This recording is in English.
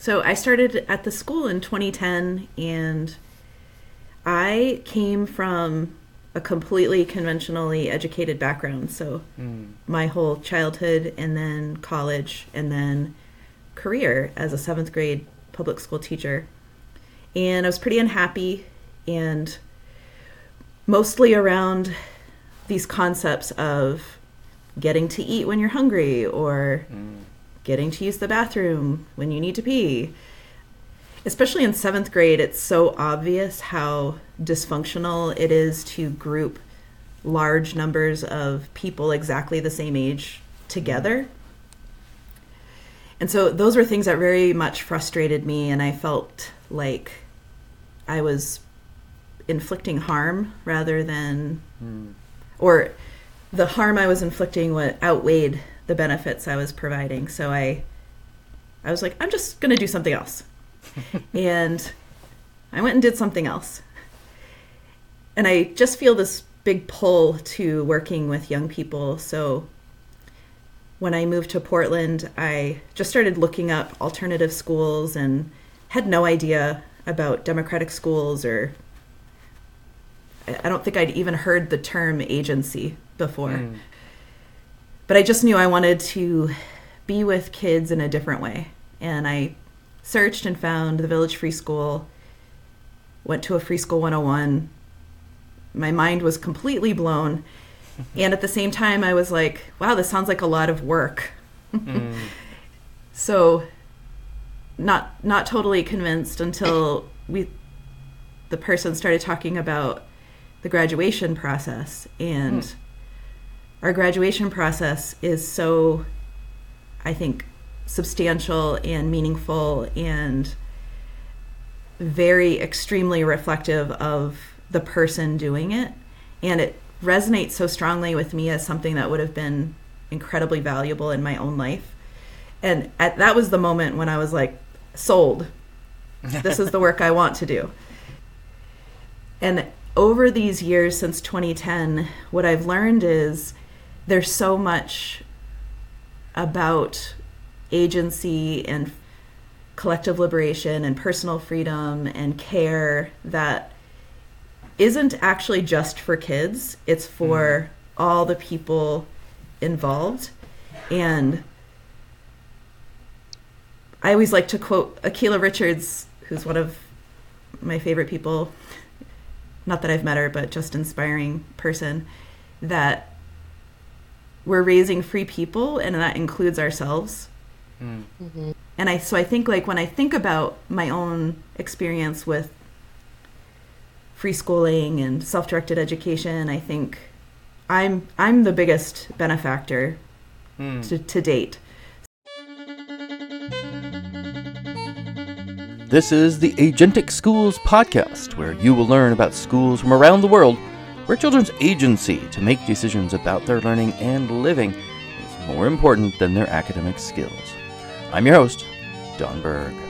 So I started at the school in 2010, and I came from a completely conventionally educated background. So Mm. my whole childhood, and then college, and then career as a seventh grade public school teacher. And I was pretty unhappy, and mostly around these concepts of getting to eat when you're hungry or Mm. Getting to use the bathroom when you need to pee. Especially in seventh grade, it's so obvious how dysfunctional it is to group large numbers of people exactly the same age together. And so those were things that very much frustrated me, and I felt like I was inflicting harm rather than, Mm. or the harm I was inflicting what outweighed the benefits I was providing. So I, I was like, I'm just going to do something else, and I went and did something else. And I just feel this big pull to working with young people. So when I moved to Portland, I just started looking up alternative schools and had no idea about democratic schools or I don't think I'd even heard the term agency before. Mm. But I just knew I wanted to be with kids in a different way. And I searched and found the Village Free School, went to a Free School 101. My mind was completely blown. and at the same time, I was like, wow, this sounds like a lot of work. Mm. So not not totally convinced until we the person started talking about the graduation process and Hmm. Our graduation process is so I think substantial and meaningful and very extremely reflective of the person doing it and it resonates so strongly with me as something that would have been incredibly valuable in my own life and at, that was the moment when I was like sold. This is the work I want to do. And over these years since 2010, what I've learned is there's so much about agency and collective liberation and personal freedom and care that isn't actually just for kids, it's for mm-hmm. all the people involved. And I always like to quote Akilah Richards, who's one of my favorite people. Not that I've met her, but just inspiring person. That we're raising free people, and that includes ourselves. Mm. And I so I think like when I think about my own experience with free schooling and self-directed education, I think I'm I'm the biggest benefactor Mm. to, to date. This is the Agentic Schools podcast, where you will learn about schools from around the world where children's agency to make decisions about their learning and living is more important than their academic skills. I'm your host, Don Berg.